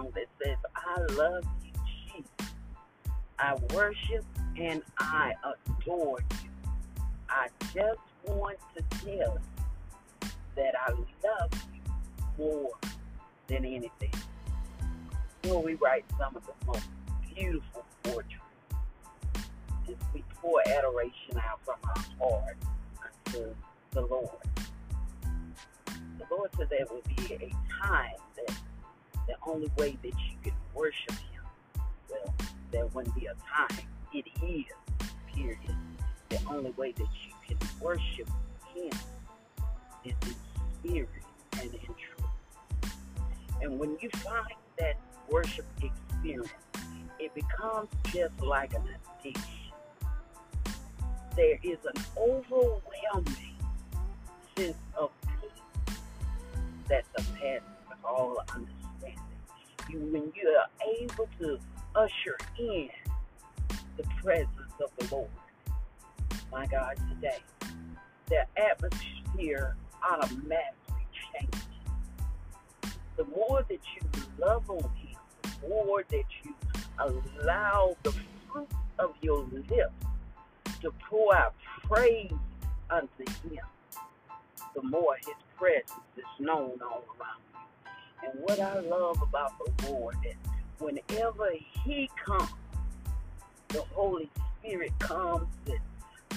song that says, I love you, Jesus. I worship and I adore you. I just want to tell you that I love you more than anything. Know, we write some of the most beautiful poetry. As we pour adoration out from our heart unto the Lord. The Lord said there will be a time that the only way that you can worship Him, well, there wouldn't be a time. It is, period. The only way that you can worship Him is in spirit and in truth. And when you find that worship experience, it becomes just like an addiction. There is an overwhelming sense of peace that surpasses all understanding. You, when you are able to usher in the presence of the Lord, my God, today, the atmosphere automatically changes. The more that you love on Him, the more that you allow the fruit of your lips to pour out praise unto Him, the more His presence is known all around. And what I love about the Lord is whenever He comes, the Holy Spirit comes and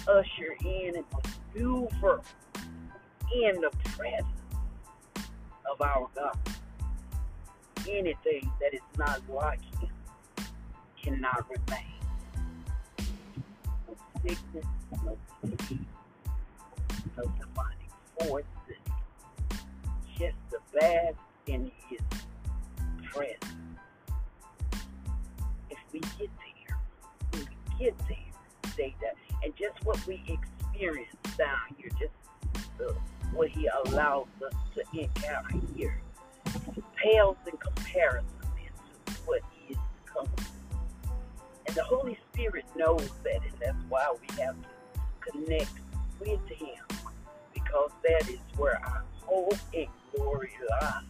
usher in and maneuver in the presence of our God. Anything that is not like Him cannot remain. Sickness, no disease, no demonic forces. Just the bask there, say that, and just what we experience down here, just what He allows us to encounter here, pales in comparison to what He is coming. And the Holy Spirit knows that, and that's why we have to connect with Him, because that is where our hope and glory lies.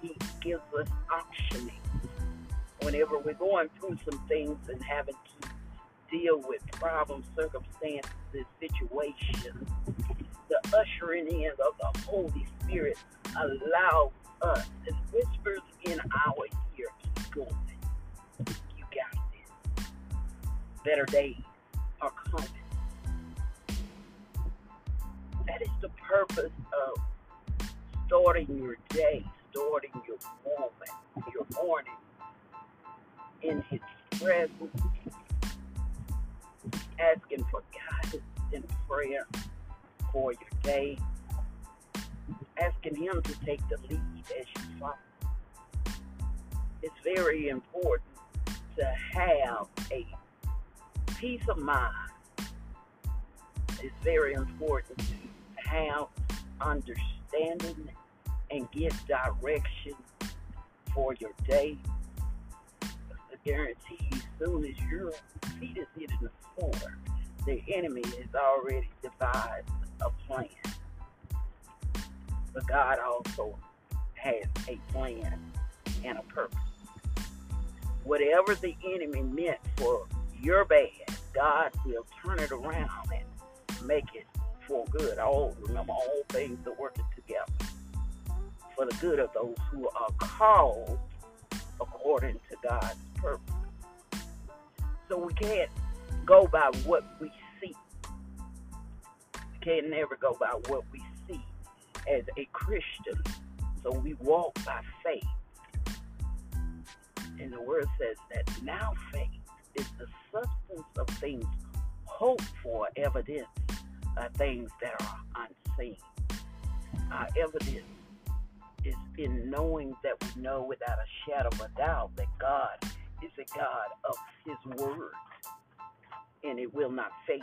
He gives us optioning whenever we're going through some things and having to deal with problems, circumstances, situations. The ushering in of the Holy Spirit allows us and whispers in our ear, keep going. You got this. Better days are coming. That is the purpose of starting your day, starting your moment, your morning in His presence, asking for guidance in prayer for your day, asking Him to take the lead as you follow. It's very important to have a peace of mind. It's very important to have understanding and get direction for your day. I guarantee soon as your feet is hitting the floor, the enemy has already devised a plan. But God also has a plan and a purpose. Whatever the enemy meant for your bad, God will turn it around and make it for good. All remember all things are working together for the good of those who are called according to God's purpose. So we can't go by what we see. We can't never go by what we see as a Christian. So we walk by faith. And the word says that now faith is the substance of things hoped for, evidence of things that are unseen. Our evidence is in knowing that we know without a shadow of a doubt that God is a God of His word and it will not fail.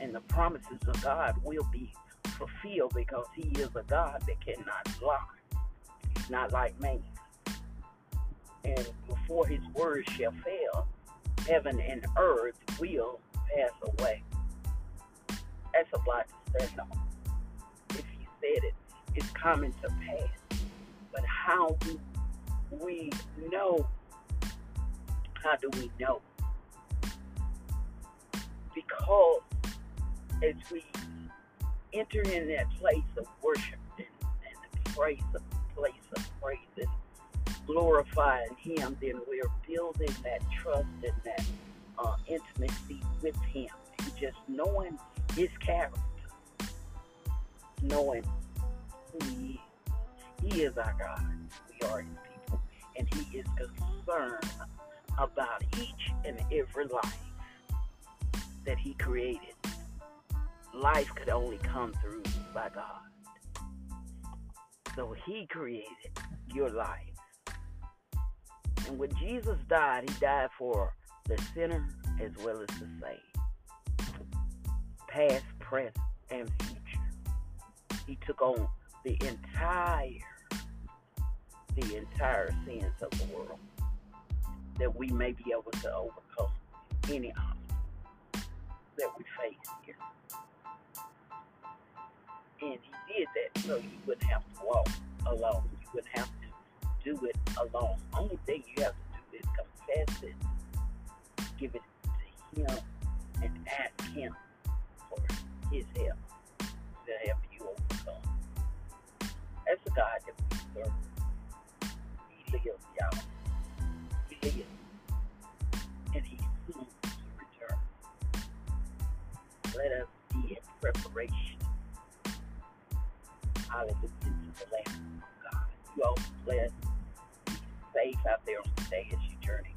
And the promises of God will be fulfilled because He is a God that cannot lie. Not like man. And before His word shall fail, heaven and earth will pass away. That's a lot to stand on. If He said it, it's coming to pass. But how do we know. How do we know? Because as we enter in that place of worship and, and praise, a place of praise and glorifying Him, then we're building that trust and that uh, intimacy with Him, and just knowing His character, knowing who He is. He is our God. We are His people, and He is concerned about each and every life that He created. Life could only come through by God. So He created your life. And when Jesus died, He died for the sinner as well as the saved, past, present, and future. He took on the entire, the entire sins of the world that we may be able to overcome any obstacle that we face here. And he did that so you wouldn't have to walk alone. You wouldn't have to do it alone. Only thing you have to do is confess it, give it to him, and ask him for his help to help you overcome. That's the God that we serve. He lives, y'all. Let us be in preparation. Hallelujah to the Lamb of God. You all blessed. Safe out there on the day as you journey